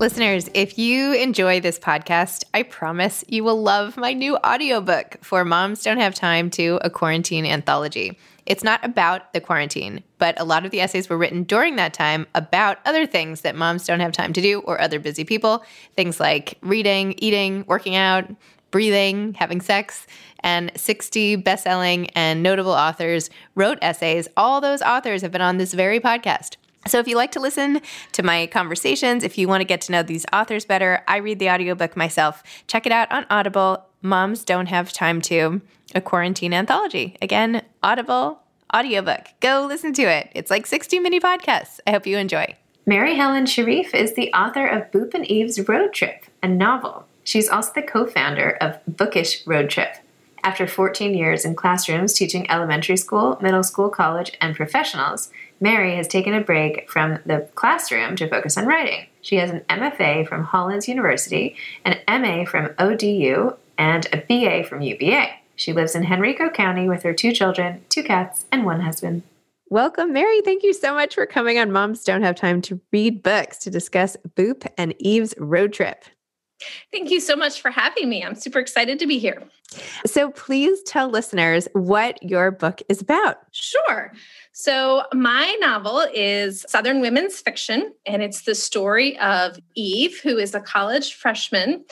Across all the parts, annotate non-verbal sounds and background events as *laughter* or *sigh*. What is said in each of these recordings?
Listeners, if you enjoy this podcast, I promise you will love my new audiobook for Moms Don't Have Time to a Quarantine Anthology. It's not about the quarantine, but a lot of the essays were written during that time about other things that moms don't have time to do or other busy people. Things like reading, eating, working out, breathing, having sex. And 60 best selling and notable authors wrote essays. All those authors have been on this very podcast. So if you like to listen to my conversations, if you want to get to know these authors better, I read the audiobook myself. Check it out on Audible. Moms Don't Have Time to, a quarantine anthology. Again, Audible audiobook. Go listen to it. It's like 60 mini podcasts. I hope you enjoy. Mary Helen Sheriff is the author of Boop and Eve's Road Trip, a novel. She's also the co-founder of Bookish Road Trip. After 14 years in classrooms teaching elementary school, middle school, college, and professionals, Mary has taken a break from the classroom to focus on writing. She has an MFA from Hollins University, an MA from ODU, and a BA from UVA. She lives in Henrico County with her two children, two cats, and one husband. Welcome, Mary. Thank you so much for coming on Moms Don't Have Time to Read Books to discuss Boop and Eve's road trip. Thank you so much for having me. I'm super excited to be here. So, please tell listeners what your book is about. Sure. So, my novel is Southern Women's Fiction, and it's the story of Eve, who is a college freshman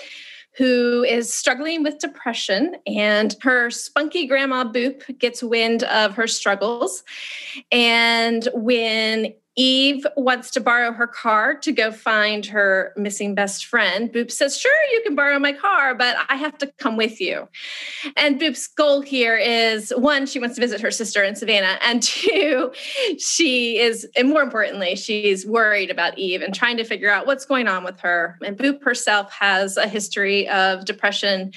who is struggling with depression, and her spunky grandma Boop gets wind of her struggles. And when Eve wants to borrow her car to go find her missing best friend. Boop says, Sure, you can borrow my car, but I have to come with you. And Boop's goal here is one, she wants to visit her sister in Savannah, and *laughs* two, she is, and more importantly, she's worried about Eve and trying to figure out what's going on with her. And Boop herself has a history of depression.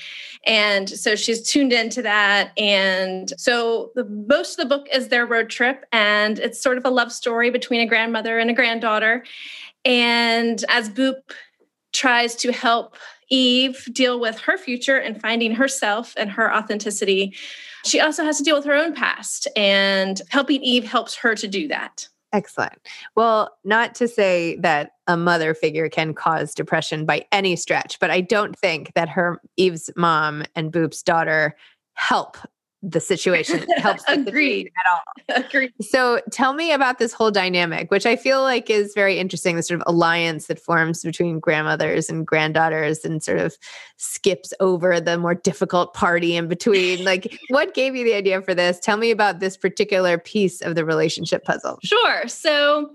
And so she's tuned into that. And so the, most of the book is their road trip, and it's sort of a love story between a grandmother and a granddaughter. And as Boop tries to help Eve deal with her future and finding herself and her authenticity. She also has to deal with her own past, and helping Eve helps her to do that. Excellent. Well, not to say that a mother figure can cause depression by any stretch, but I don't think that her Eve's mom and Boop's daughter help the situation *laughs* helps Agreed. at all. Agreed. So tell me about this whole dynamic, which I feel like is very interesting, the sort of alliance that forms between grandmothers and granddaughters and sort of skips over the more difficult party in between. *laughs* like what gave you the idea for this? Tell me about this particular piece of the relationship puzzle. Sure. So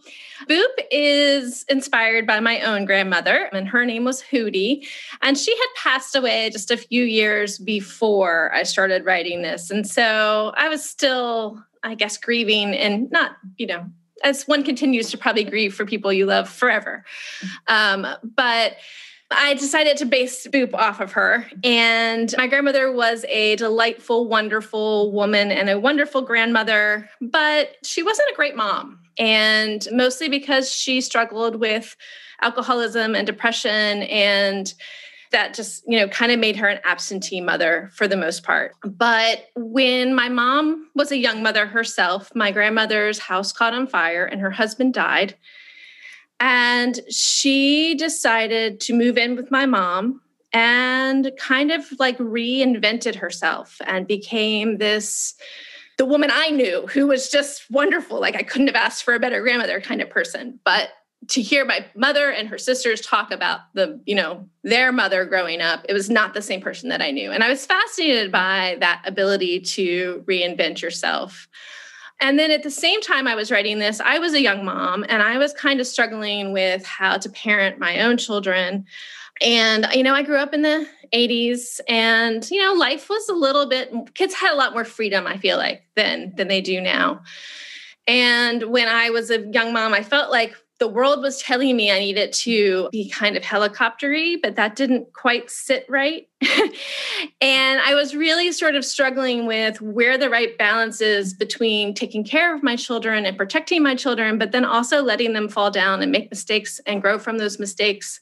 Boop is inspired by my own grandmother, and her name was Hootie. And she had passed away just a few years before I started writing this. And so I was still, I guess, grieving and not, you know, as one continues to probably grieve for people you love forever. Um, but I decided to base Boop off of her. And my grandmother was a delightful, wonderful woman and a wonderful grandmother, but she wasn't a great mom. And mostly because she struggled with alcoholism and depression and that just you know kind of made her an absentee mother for the most part but when my mom was a young mother herself my grandmother's house caught on fire and her husband died and she decided to move in with my mom and kind of like reinvented herself and became this the woman I knew who was just wonderful. Like I couldn't have asked for a better grandmother kind of person. But to hear my mother and her sisters talk about the, you know, their mother growing up, it was not the same person that I knew. And I was fascinated by that ability to reinvent yourself. And then at the same time I was writing this, I was a young mom and I was kind of struggling with how to parent my own children. And, you know, I grew up in the 80s and, you know, life was a little bit, kids had a lot more freedom, I feel like, than, than they do now. And when I was a young mom, I felt like the world was telling me I needed to be kind of helicoptery, but that didn't quite sit right. *laughs* and I was really sort of struggling with where the right balance is between taking care of my children and protecting my children, but then also letting them fall down and make mistakes and grow from those mistakes.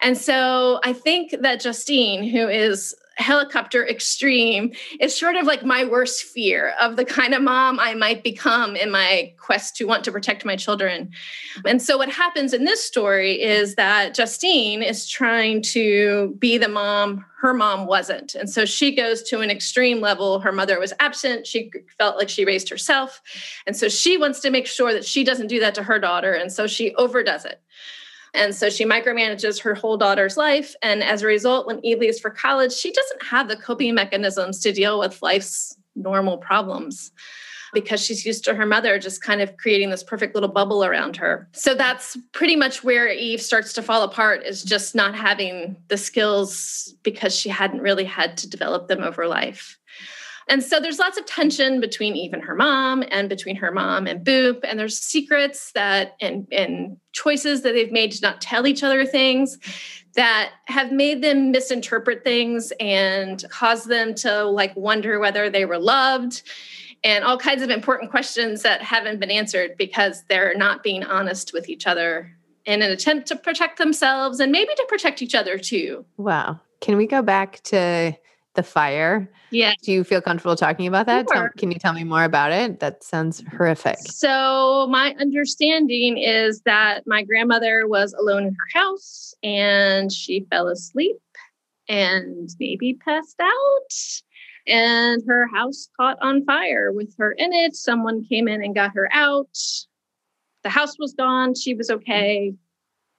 And so I think that Justine, who is helicopter extreme is sort of like my worst fear of the kind of mom I might become in my quest to want to protect my children. And so, what happens in this story is that Justine is trying to be the mom her mom wasn't. And so she goes to an extreme level. Her mother was absent. She felt like she raised herself. And so she wants to make sure that she doesn't do that to her daughter. And so she overdoes it. And so she micromanages her whole daughter's life. And as a result, when Eve leaves for college, she doesn't have the coping mechanisms to deal with life's normal problems because she's used to her mother just kind of creating this perfect little bubble around her. So that's pretty much where Eve starts to fall apart is just not having the skills because she hadn't really had to develop them over life. And so there's lots of tension between Eve and her mom and between her mom and Boop. And there's secrets that and, and choices that they've made to not tell each other things that have made them misinterpret things and cause them to like wonder whether they were loved and all kinds of important questions that haven't been answered because they're not being honest with each other in an attempt to protect themselves and maybe to protect each other too. Wow. Can we go back to the fire. Yeah. Do you feel comfortable talking about that? Sure. Tell, can you tell me more about it? That sounds horrific. So, my understanding is that my grandmother was alone in her house and she fell asleep and maybe passed out. And her house caught on fire with her in it. Someone came in and got her out. The house was gone. She was okay.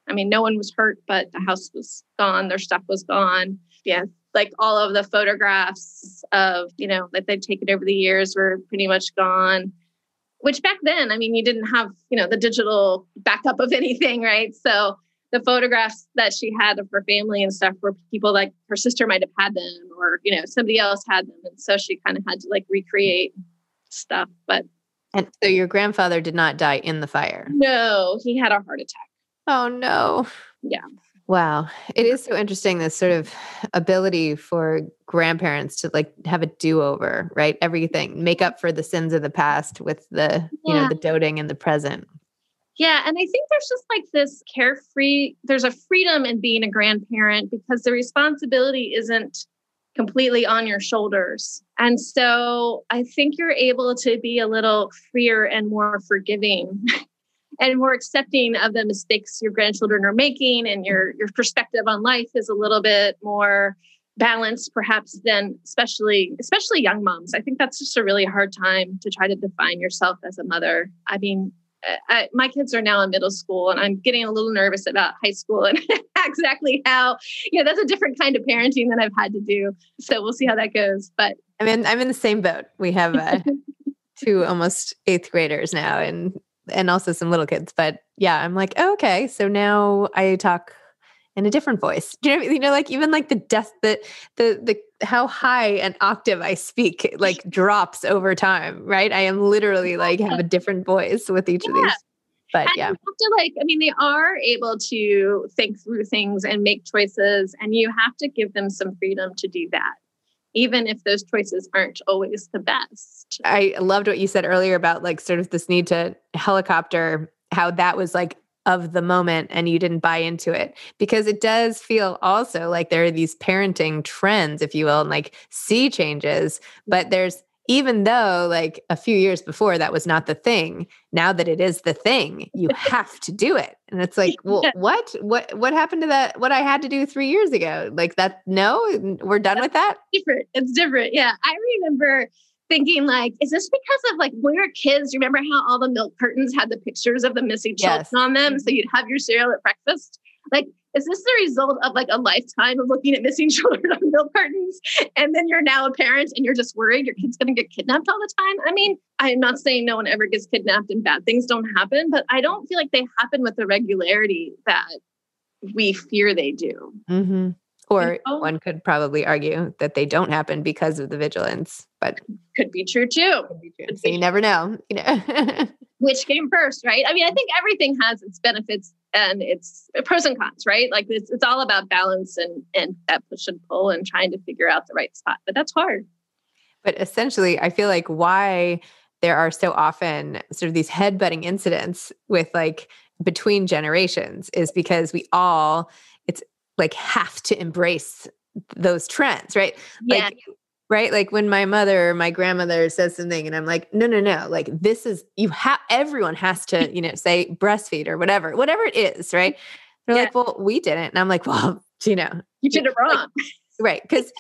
I mean, no one was hurt, but the house was gone. Their stuff was gone. Yeah, like all of the photographs of you know that they'd taken over the years were pretty much gone which back then i mean you didn't have you know the digital backup of *laughs* anything right? So the photographs that she had of her family and stuff were people like her sister might have had them or you know somebody else had them. And so she kind of had to like recreate stuff but and so your grandfather did not die in the fire? No he had a heart attack. Oh no. Yeah Wow. It is so interesting this sort of ability for grandparents to like have a do-over, right? Everything, make up for the sins of the past with the, yeah. you know, the doting and the present. Yeah. And I think there's just like this carefree, there's a freedom in being a grandparent because the responsibility isn't completely on your shoulders. And so I think you're able to be a little freer and more forgiving and more accepting of the mistakes your grandchildren are making and your your perspective on life is a little bit more balanced perhaps than especially especially young moms. I think that's just a really hard time to try to define yourself as a mother. I mean, I, my kids are now in middle school and I'm getting a little nervous about high school and *laughs* exactly how, you know, that's a different kind of parenting than I've had to do. So we'll see how that goes. But I mean, I'm in the same boat. We have uh, *laughs* two almost eighth graders now and, and also some little kids. But yeah, I'm like, oh, okay. So now I talk in a different voice. Do *laughs* you know, you know, like even like the death, the, the, the, how high an octave I speak like *laughs* drops over time, right? I am literally like have a different voice with each yeah. of these. But and yeah. You have to like, I mean, they are able to think through things and make choices, and you have to give them some freedom to do that even if those choices aren't always the best. I loved what you said earlier about like sort of this need to helicopter, how that was like of the moment and you didn't buy into it because it does feel also like there are these parenting trends if you will and like sea changes but there's even though like a few years before that was not the thing now that it is the thing you have to do it and it's like well *laughs* what what what happened to that what i had to do three years ago like that no we're done with that different it's different yeah i remember thinking like, is this because of like when we were kids? Remember how all the milk cartons had the pictures of the missing children yes. on them? So mm-hmm. you'd have your cereal at breakfast. Like, is this the result of like a lifetime of looking at missing *laughs* children on milk cartons? And then you're now a parent and you're just worried your kid's going to get kidnapped all the time. I mean, I'm not saying no one ever gets kidnapped and bad things don't happen, but I don't feel like they happen with the regularity that we fear they do. Mm-hmm. Or you know? one could probably argue that they don't happen because of the vigilance, but could be true too. Be true. So you never know, you know. *laughs* Which came first, right? I mean, I think everything has its benefits and its pros and cons, right? Like it's, it's all about balance and and that push and pull and trying to figure out the right spot. But that's hard. But essentially, I feel like why there are so often sort of these head-butting incidents with like between generations is because we all it's like have to embrace those trends, right? Yeah. Like right? Like when my mother or my grandmother says something and i'm like no no no like this is you have everyone has to you know say breastfeed or whatever whatever it is right? They're yeah. like well we didn't and i'm like well *laughs* you know you did it wrong. like, right because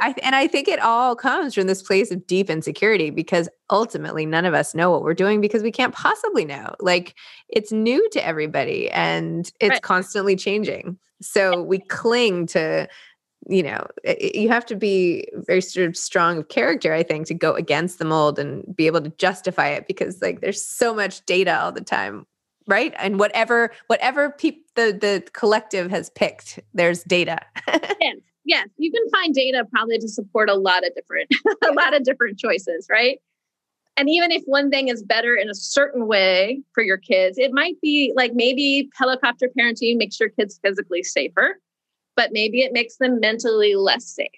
i and i think it all comes from this place of deep insecurity because ultimately none of us know what we're doing because we can't possibly know like it's new to everybody and it's right. constantly changing. So we cling to, you know, you have to be very sort of strong of character, I think, to go against the mold and be able to justify it because like there's so much data all the time right? And whatever whatever pe- the the collective has picked there's data. *laughs* Yes yes you can find data probably to support a lot of different *laughs* a lot of different choices right? And even if one thing is better in a certain way for your kids, it might be like maybe helicopter parenting makes your kids physically safer, but maybe it makes them mentally less safe.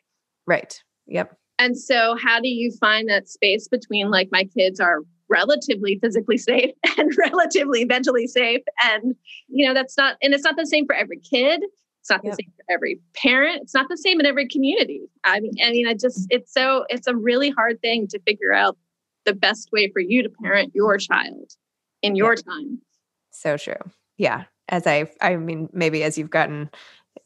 Right. Yep. And so, how do you find that space between like my kids are relatively physically safe *laughs* and relatively mentally safe? And, you know, that's not, and it's not the same for every kid. It's not yep. the same for every parent. It's not the same in every community. I mean, I mean, I just, it's so, it's a really hard thing to figure out the best way for you to parent your child in your yeah. time. So true. Yeah. As I, I mean, maybe as you've gotten,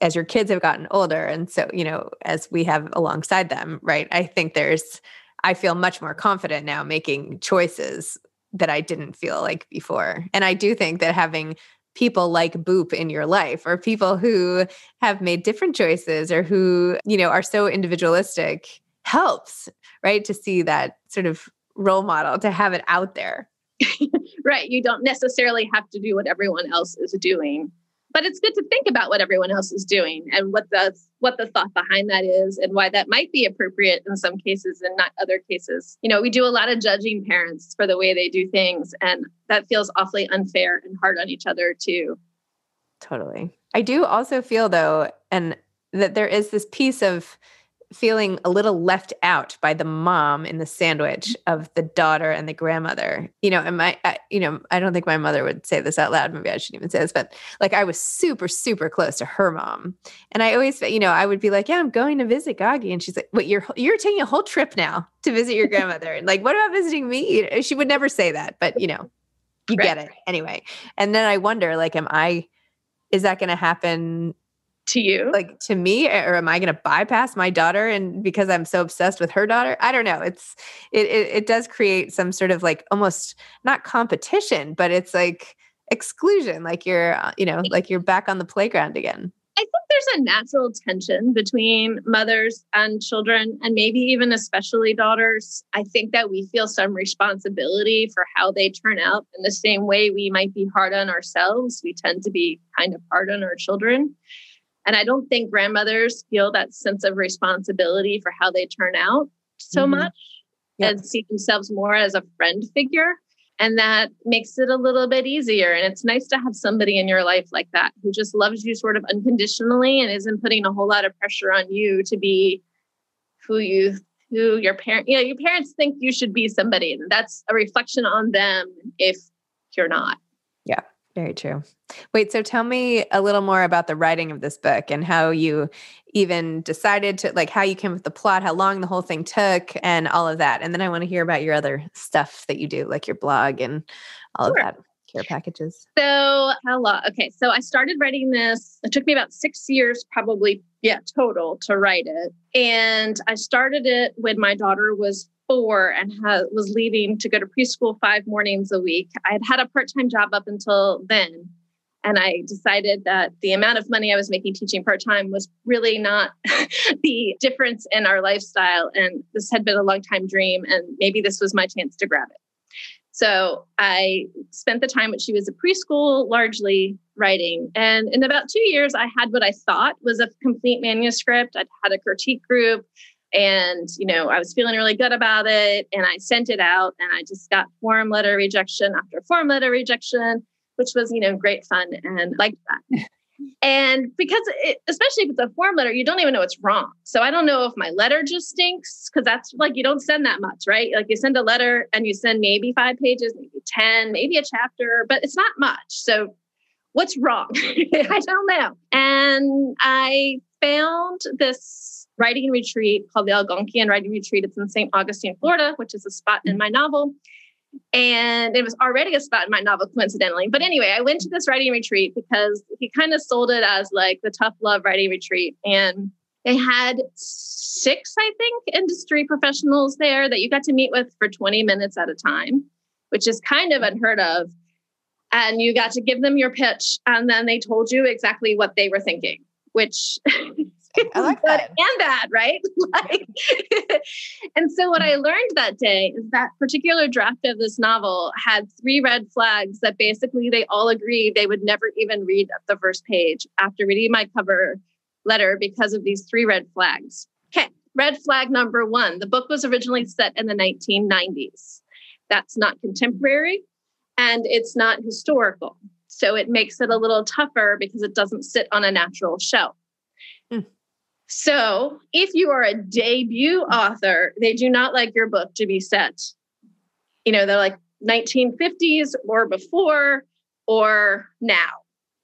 as your kids have gotten older, and so, you know, as we have alongside them, right? I think there's, I feel much more confident now making choices that I didn't feel like before. And I do think that having people like Boop in your life or people who have made different choices or who, you know, are so individualistic helps, right? To see that sort of role model to have it out there. *laughs* right. You don't necessarily have to do what everyone else is doing. But it's good to think about what everyone else is doing and what the what the thought behind that is and why that might be appropriate in some cases and not other cases. You know, we do a lot of judging parents for the way they do things and that feels awfully unfair and hard on each other too. Totally. I do also feel though and that there is this piece of feeling a little left out by the mom in the sandwich of the daughter and the grandmother. You know, and my, I, you know, I don't think my mother would say this out loud. Maybe I shouldn't even say this, but like I was super, super close to her mom, and I always, you know, I would be like, "Yeah, I'm going to visit Gagi," and she's like, "What? You're you're taking a whole trip now to visit your grandmother?" and like, what about visiting me? She would never say that, but you know, you right. get it anyway. And then I wonder, like, am I? Is that going to happen to you? Like to me or am i going to bypass my daughter and because i'm so obsessed with her daughter? I don't know. It's it, it, it does create some sort of like almost not competition but it's like exclusion like you're uh, you know like you're back on the playground again. I think there's a natural tension between mothers and children and maybe even especially daughters. I think that we feel some responsibility for how they turn out in the same way we might be hard on ourselves. We tend to be kind of hard on our children and I don't think grandmothers feel that sense of responsibility for how they turn out so mm-hmm. much yep. and see themselves more as a friend figure. And that makes it a little bit easier. And it's nice to have somebody in your life like that who just loves you sort of unconditionally and isn't putting a whole lot of pressure on you to be who you who your parent you know your parents think you should be somebody and that's a reflection on them if you're not yeah very true. Wait, so tell me a little more about the writing of this book and how you even decided to like how you came with the plot, how long the whole thing took, and all of that. And then I want to hear about your other stuff that you do, like your blog and all sure. of that care packages. So how long? Okay, so I started writing this. It took me about six years, probably, yeah, total to write it. And I started it when my daughter was four and ha- was leaving to go to preschool five mornings a week. I had had a part time job up until then. And I decided that the amount of money I was making teaching part time was really not *laughs* the difference in our lifestyle. And this had been a long time dream. And maybe this was my chance to grab it. So I spent the time when she was a preschool largely writing. And in about two years, I had what I thought was a complete manuscript. I'd had a critique group. And, you know, I was feeling really good about it. And I sent it out and I just got form letter rejection after form letter rejection, which was, you know, great fun and liked that. *laughs* and because it, especially if it's a form letter, you don't even know what's wrong. So I don't know if my letter just stinks because that's like you don't send that much, right? Like you send a letter and you send maybe five pages, maybe 10, maybe a chapter, but it's not much. So what's wrong? *laughs* I don't know. And I found this writing retreat called the Algonkian Writing Retreat. It's in St. Augustine, Florida, which is a spot in mm-hmm. my novel. And it was already a spot in my novel, coincidentally. But anyway, I went to this writing retreat because he kind of sold it as like the tough love writing retreat. And they had six, I think, industry professionals there that you got to meet with for 20 minutes at a time, which is kind of unheard of. And you got to give them your pitch, and then they told you exactly what they were thinking, which *laughs* *laughs* I like that. and bad, right? *laughs* like, *laughs* and so what I learned that day is that particular draft of this novel had three red flags that basically they all agreed they would never even read the first page after reading my cover letter because of these three red flags. Okay, red flag number one the book was originally set in the 1990s. That's not contemporary and it's not historical. So it makes it a little tougher because it doesn't sit on a natural shelf. Mm. So, if you are a debut author, they do not like your book to be set. You know, they're like 1950s or before or now.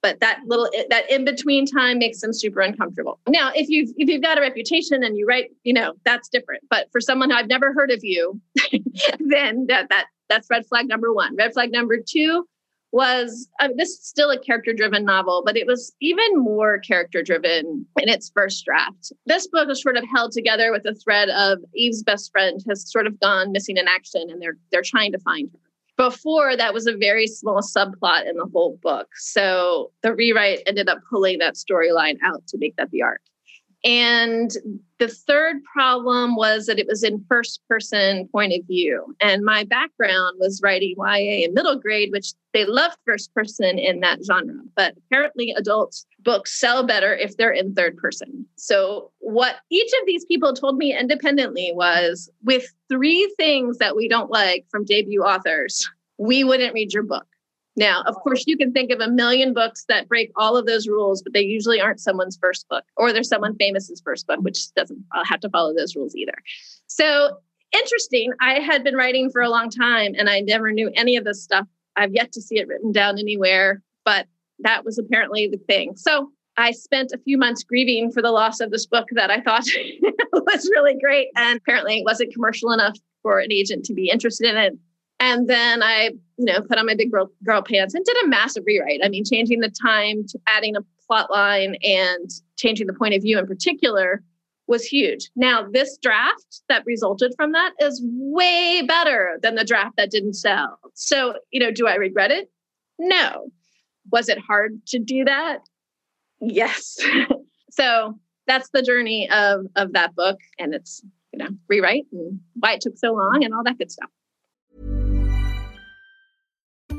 But that little eh, that in between time makes them super uncomfortable. Now, if you've if you've got a reputation and you write, you know, that's different. But for someone who I've never heard of you, *laughs* then that that that's red flag number one. Red flag number two, was uh, this is still a character driven novel, but it was even more character driven in its first draft. This book was sort of held together with the thread of Eve's best friend has sort of gone missing in action and they're they're trying to find her. Before that was a very small subplot in the whole book. So the rewrite ended up pulling that storyline out to make that the arc. And the third problem was that it was in first person point of view. And my background was writing YA in middle grade, which they love first person in that genre. But apparently, adult books sell better if they're in third person. So, what each of these people told me independently was with three things that we don't like from debut authors, we wouldn't read your book. Now, of course, you can think of a million books that break all of those rules, but they usually aren't someone's first book, or they're someone famous's first book, which doesn't uh, have to follow those rules either. So interesting. I had been writing for a long time, and I never knew any of this stuff. I've yet to see it written down anywhere, but that was apparently the thing. So I spent a few months grieving for the loss of this book that I thought *laughs* was really great, and apparently it wasn't commercial enough for an agent to be interested in it. And then I, you know, put on my big girl, girl pants and did a massive rewrite. I mean, changing the time to adding a plot line and changing the point of view in particular was huge. Now, this draft that resulted from that is way better than the draft that didn't sell. So, you know, do I regret it? No. Was it hard to do that? Yes. *laughs* so that's the journey of of that book and it's, you know, rewrite and why it took so long and all that good stuff.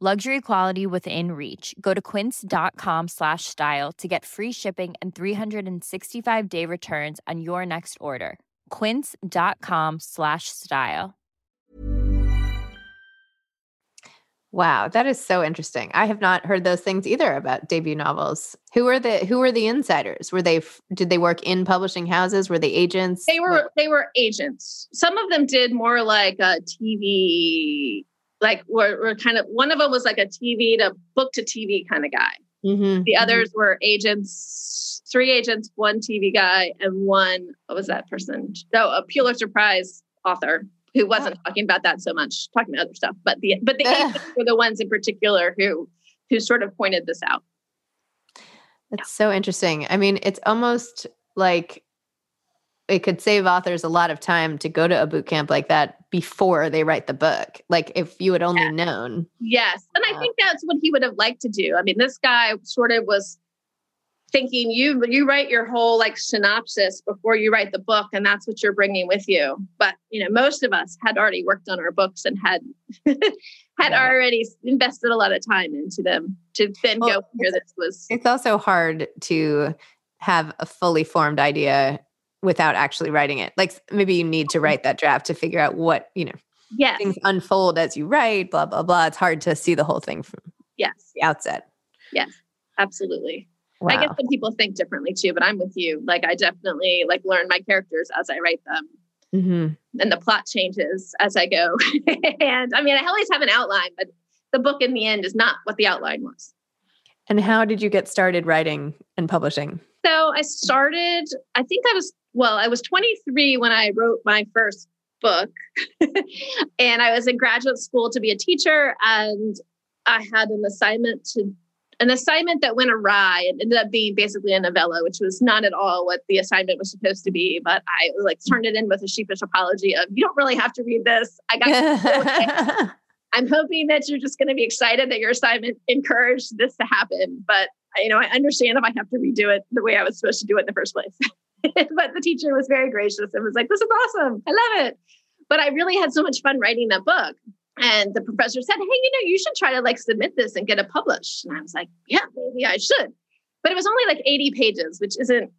Luxury quality within reach. Go to quince.com slash style to get free shipping and 365 day returns on your next order. Quince.com slash style. Wow, that is so interesting. I have not heard those things either about debut novels. Who were the who were the insiders? Were they did they work in publishing houses? Were they agents? They were they were agents. Some of them did more like a TV like were, were kind of one of them was like a TV to book to TV kind of guy. Mm-hmm. The others were agents, three agents, one TV guy, and one what was that person? No, a Pulitzer Prize author who wasn't oh. talking about that so much, talking about other stuff. But the but the agents were the ones in particular who who sort of pointed this out. That's yeah. so interesting. I mean, it's almost like it could save authors a lot of time to go to a boot camp like that before they write the book. Like if you had only yeah. known. Yes. And I think that's what he would have liked to do. I mean, this guy sort of was thinking you you write your whole like synopsis before you write the book and that's what you're bringing with you but you know most of us had already worked on our books and had *laughs* had yeah. already invested a lot of time into them to then well, go here this was it's also hard to have a fully formed idea without actually writing it like maybe you need to write that draft to figure out what you know yes. things unfold as you write blah blah blah it's hard to see the whole thing from yes the outset yes absolutely Wow. I guess some people think differently too, but I'm with you. Like I definitely like learn my characters as I write them. Mm-hmm. And the plot changes as I go. *laughs* and I mean, I always have an outline, but the book in the end is not what the outline was. And how did you get started writing and publishing? So I started, I think I was, well, I was 23 when I wrote my first book. *laughs* and I was in graduate school to be a teacher. And I had an assignment to an assignment that went awry and ended up being basically a novella, which was not at all what the assignment was supposed to be. But I like turned it in with a sheepish apology of you don't really have to read this. I got *laughs* *laughs* I'm hoping that you're just going to be excited that your assignment encouraged this to happen. But you know, I understand if I have to redo it the way I was supposed to do it in the first place. *laughs* but the teacher was very gracious and was like, "This is awesome. I love it." But I really had so much fun writing that book and the professor said, Hey, you know, you should try to like submit this and get it published. And I was like, Yeah, maybe I should. but it was only like 80 pages, which isn't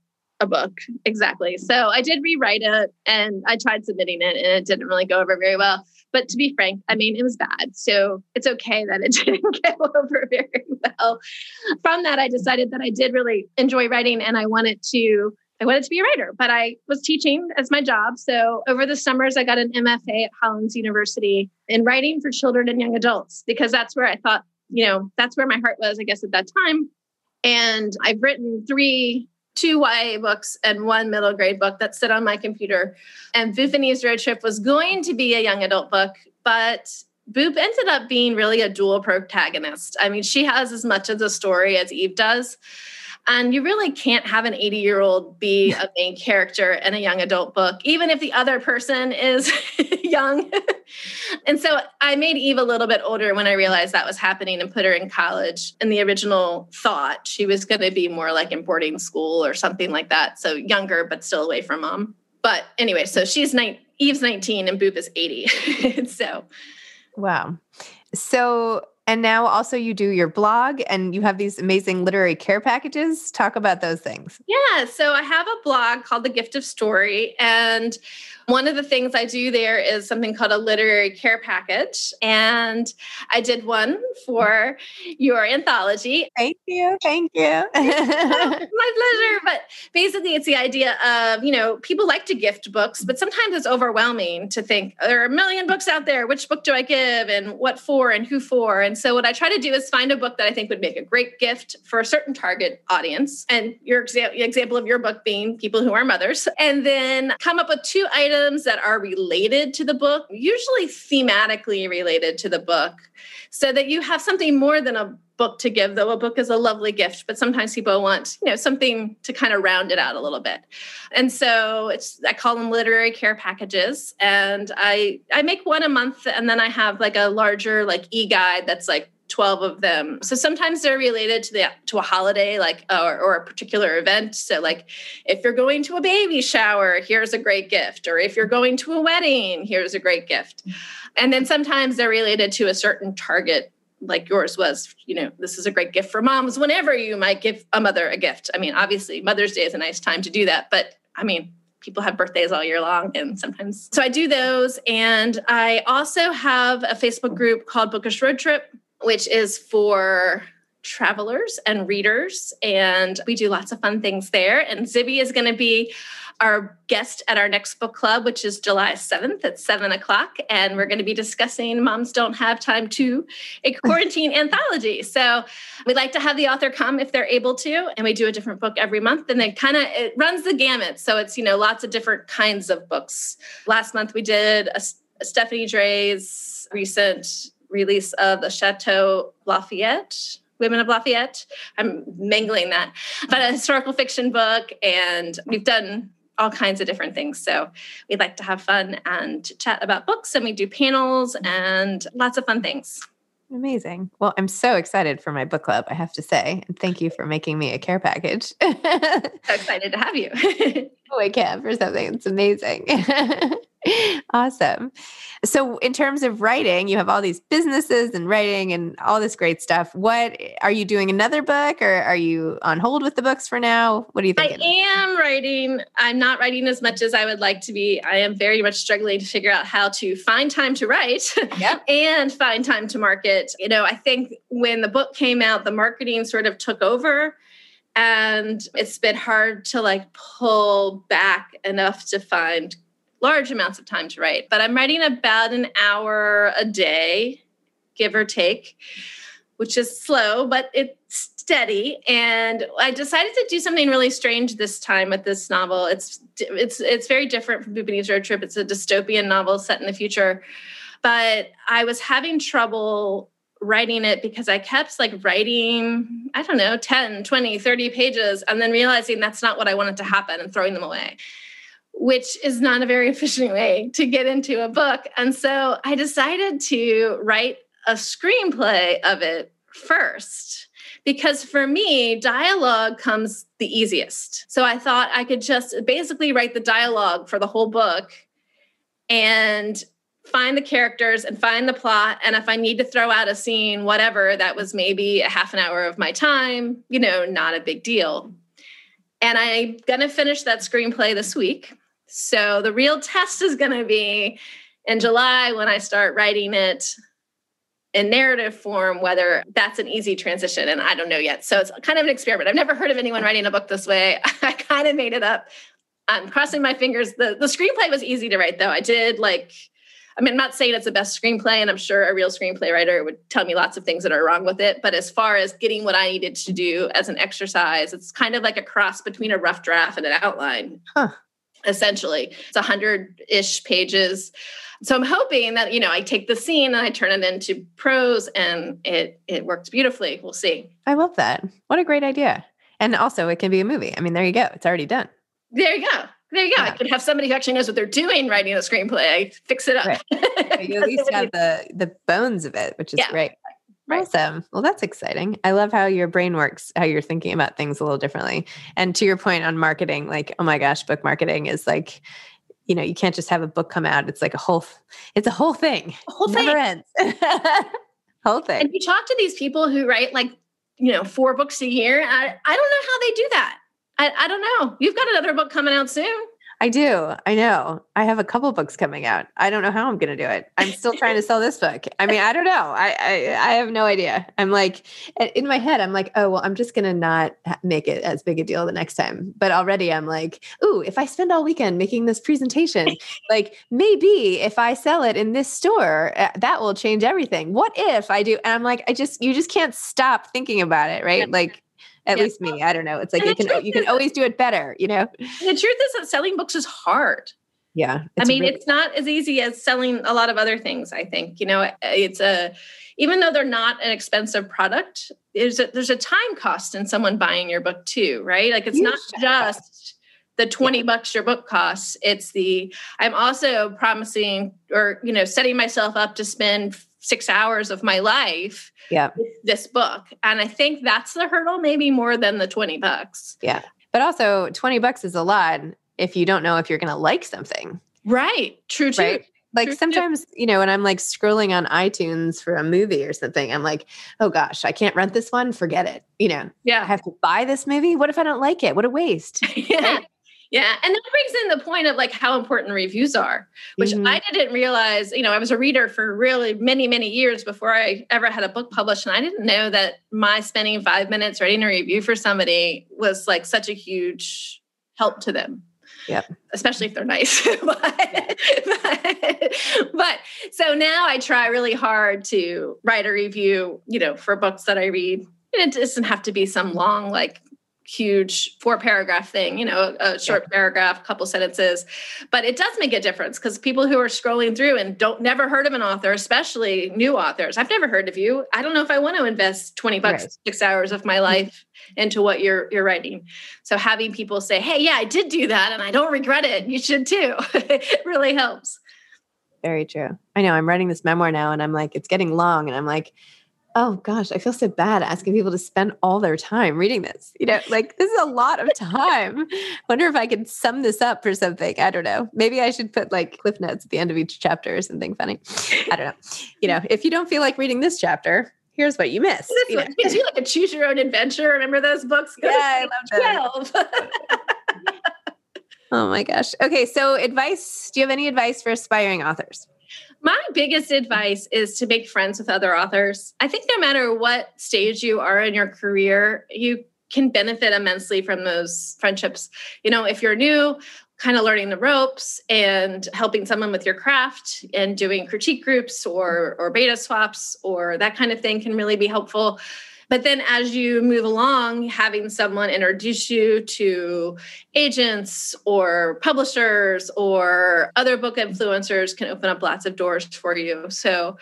a book exactly. So I did rewrite it and I tried submitting it and it didn't really go over very well. But to be frank, I mean, it was bad. So it's okay that it *laughs* didn't go over very well. From that, I decided that I did really enjoy writing and I wanted to. I wanted to be a writer, but I was teaching as my job. So over the summers, I got an MFA at Hollins University in writing for children and young adults because that's where I thought, you know, that's where my heart was, I guess, at that time. And I've written three two YA books and one middle grade book that sit on my computer. And Boop Road Trip was going to be a young adult book, but Boop ended up being really a dual protagonist. I mean, she has as much of the story as Eve does. And you really can't have an 80 year old be *laughs* a main character in a young adult book, even if the other person is *laughs* young. and so I made Eve a little bit older when I realized that was happening and put her in college. And the original thought she was going to be more like in boarding school or something like that. So younger, but still away from mom. But anyway, so she's nine, Eve's 19 and Boop is 80. *laughs* so, wow. So and now also you do your blog and you have these amazing literary care packages. Talk about those things. Yeah. So I have a blog called The Gift of Story. And one of the things I do there is something called a literary care package. And I did one for your anthology. Thank you. Thank you. *laughs* My pleasure. But basically, it's the idea of, you know, people like to gift books, but sometimes it's overwhelming to think there are a million books out there. Which book do I give and what for and who for? And so, what I try to do is find a book that I think would make a great gift for a certain target audience. And your exa- example of your book being people who are mothers. And then come up with two items items that are related to the book, usually thematically related to the book, so that you have something more than a book to give, though a book is a lovely gift, but sometimes people want, you know, something to kind of round it out a little bit. And so it's I call them literary care packages. And I I make one a month and then I have like a larger like e-guide that's like 12 of them. So sometimes they're related to the to a holiday like uh, or, or, a particular event. So like if you're going to a baby shower, here's a great gift or if you're going to a wedding, here's a great gift. And then sometimes they're related to a certain target like yours was, you know, this is a great gift for moms whenever you might give a mother a gift. I mean, obviously Mother's Day is a nice time to do that, but I mean, people have birthdays all year long and sometimes so i do those and i also have a facebook group called bookish road trip which is for travelers and readers. And we do lots of fun things there. And Zibby is going to be our guest at our next book club, which is July 7th at 7 o'clock. And we're going to be discussing Moms Don't Have Time to, a *laughs* quarantine anthology. So we like to have the author come if they're able to. And we do a different book every month. And then kind of it runs the gamut. So it's, you know, lots of different kinds of books. Last month we did a, a Stephanie Dray's recent release of the Chateau Lafayette, Women of Lafayette. I'm mangling that, but a historical fiction book. And we've done all kinds of different things. So we like to have fun and chat about books, and we do panels and lots of fun things. Amazing. Well, I'm so excited for my book club, I have to say. And thank you for making me a care package. *laughs* so excited to have you. *laughs* oh, I can for something. It's amazing. *laughs* awesome. So, in terms of writing, you have all these businesses and writing and all this great stuff. What eh, are you doing another book or are you on hold with the books for now? What do you think? I am writing. I'm not writing as much as I would like to be. I am very much struggling to figure out how to find time to write yep. *laughs* and find time to market. You know, I think when the book came out, the marketing sort of took over and it's been hard to like pull back enough to find large amounts of time to write, but I'm writing about an hour a day, give or take, which is slow, but it's steady. And I decided to do something really strange this time with this novel. It's it's it's very different from Boop Road Trip. It's a dystopian novel set in the future. But I was having trouble writing it because I kept like writing, I don't know, 10, 20, 30 pages, and then realizing that's not what I wanted to happen and throwing them away which is not a very *laughs* efficient way to get into a book. And so I decided to write a screenplay of it first because for me, dialogue comes the easiest. So I thought I could just basically write the dialogue for the whole book and find the characters and find the plot. And if I need to throw out a scene, whatever, that was maybe a half an hour of my time, you know, not a big deal. And I'm going to finish that screenplay this week. So the real test is going to be in July when I start writing it in narrative form, whether that's an easy transition. And I don't know yet. So it's kind of an experiment. I've never heard of anyone writing a book this way. *laughs* I kind of made it up. I'm crossing my fingers. The, the screenplay was easy to write, though. I did like I mean, I'm not saying it's the best screenplay, and I'm sure a real screenplay writer would tell me lots of things that are wrong with it. But as far as getting what I needed to do as an exercise, it's kind of like a cross between a rough draft and an outline. Huh. Essentially, it's a hundred ish pages. So I'm hoping that you know I take the scene and I turn it into prose, and it it works beautifully. We'll see. I love that. What a great idea! And also, it can be a movie. I mean, there you go. It's already done. There you go. There you go. Yeah. I could have somebody who actually knows what they're doing writing a screenplay. I fix it up. Right. *laughs* you at least have the the bones of it, which is yeah. great. Right. Awesome. Well, that's exciting. I love how your brain works, how you're thinking about things a little differently. And to your point on marketing, like, oh my gosh, book marketing is like, you know, you can't just have a book come out. It's like a whole, it's a whole thing. A whole thing. Never ends. *laughs* whole thing. And you talk to these people who write like, you know, four books a year. I, I don't know how they do that. I, I don't know. You've got another book coming out soon. I do. I know. I have a couple books coming out. I don't know how I'm going to do it. I'm still trying to *laughs* sell this book. I mean, I don't know. I, I, I have no idea. I'm like in my head. I'm like, oh well, I'm just going to not make it as big a deal the next time. But already, I'm like, ooh, if I spend all weekend making this presentation, *laughs* like maybe if I sell it in this store, uh, that will change everything. What if I do? And I'm like, I just, you just can't stop thinking about it, right? Like at yeah. least me. I don't know. It's like you can you can always do it better, you know. The truth is that selling books is hard. Yeah. I mean, really- it's not as easy as selling a lot of other things, I think. You know, it's a even though they're not an expensive product, there's a there's a time cost in someone buying your book too, right? Like it's not just the 20 yeah. bucks your book costs. It's the I'm also promising or you know, setting myself up to spend six hours of my life yeah. this book. And I think that's the hurdle, maybe more than the 20 bucks. Yeah. But also 20 bucks is a lot if you don't know if you're going to like something. Right. True, true. Right? Like true, sometimes, true. you know, when I'm like scrolling on iTunes for a movie or something, I'm like, oh gosh, I can't rent this one. Forget it. You know, yeah. I have to buy this movie. What if I don't like it? What a waste. *laughs* yeah. Yeah. And that brings in the point of like how important reviews are, which mm-hmm. I didn't realize. You know, I was a reader for really many, many years before I ever had a book published. And I didn't know that my spending five minutes writing a review for somebody was like such a huge help to them. Yeah. Especially if they're nice. *laughs* but, but, but so now I try really hard to write a review, you know, for books that I read. And it doesn't have to be some long, like huge four paragraph thing, you know, a short yeah. paragraph, a couple sentences. But it does make a difference because people who are scrolling through and don't never heard of an author, especially new authors, I've never heard of you. I don't know if I want to invest 20 bucks, right. six hours of my mm-hmm. life into what you're you're writing. So having people say, Hey, yeah, I did do that and I don't regret it. You should too. *laughs* it really helps. Very true. I know I'm writing this memoir now and I'm like, it's getting long. And I'm like, oh gosh, I feel so bad asking people to spend all their time reading this. You know, like this is a lot of time. *laughs* Wonder if I could sum this up for something. I don't know. Maybe I should put like cliff notes at the end of each chapter or something funny. I don't know. You know, if you don't feel like reading this chapter, here's what you missed. This you know? you like a choose your own adventure. Remember those books? Go yeah, I love that. *laughs* oh my gosh. Okay, so advice. Do you have any advice for aspiring authors? My biggest advice is to make friends with other authors. I think no matter what stage you are in your career, you can benefit immensely from those friendships. You know, if you're new, kind of learning the ropes and helping someone with your craft and doing critique groups or or beta swaps or that kind of thing can really be helpful but then as you move along, having someone introduce you to agents or publishers or other book influencers can open up lots of doors for you. So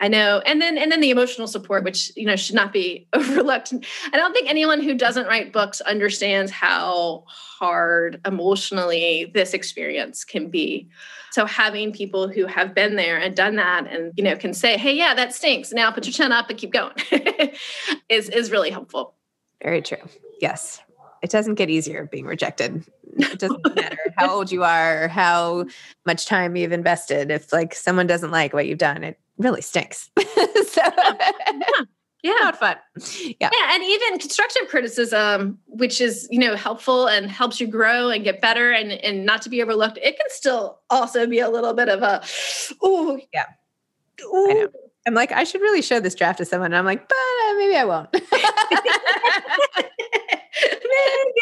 I know. And then and then the emotional support, which you know should not be *laughs* overlooked. I don't think anyone who doesn't write books understands how hard emotionally this experience can be. So having people who have been there and done that and you know can say, hey, yeah, that stinks. Now put your chin up and keep going *laughs* is is really helpful. Very true. Yes. it doesn't get easier being rejected. It doesn't *laughs* matter how old you are or how much time you've invested. If like someone doesn't like what you've done, it really stinks. *laughs* so yeah. Yeah. not fun. Yeah. Yeah, and even constructive criticism, which is you know helpful and helps you grow and get better and and not to be overlooked, it can still also be a little bit of a, oh Yeah. Know. I'm like, I should really show this draft to someone. And I'm like, but uh, maybe I won't. *laughs* *laughs* maybe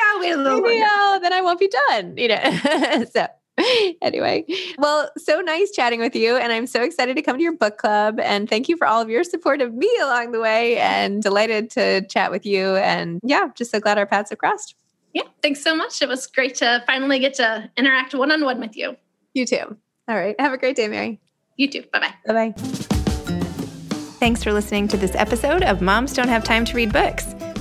I'll wait a little maybe. I'll, then I won't be done. You know. so *laughs* anyway, well, so nice chatting with you. And I'm so excited to come to your book club. And thank you for all of your support of me along the way and delighted to chat with you. And yeah, just so glad our paths have crossed. Yeah, thanks so much. It was great to finally get to interact one on one with you. You too. All right. Have a great day, Mary. You too. Bye bye. Bye bye. Thanks for listening to this episode of Moms Don't Have Time to Read Books.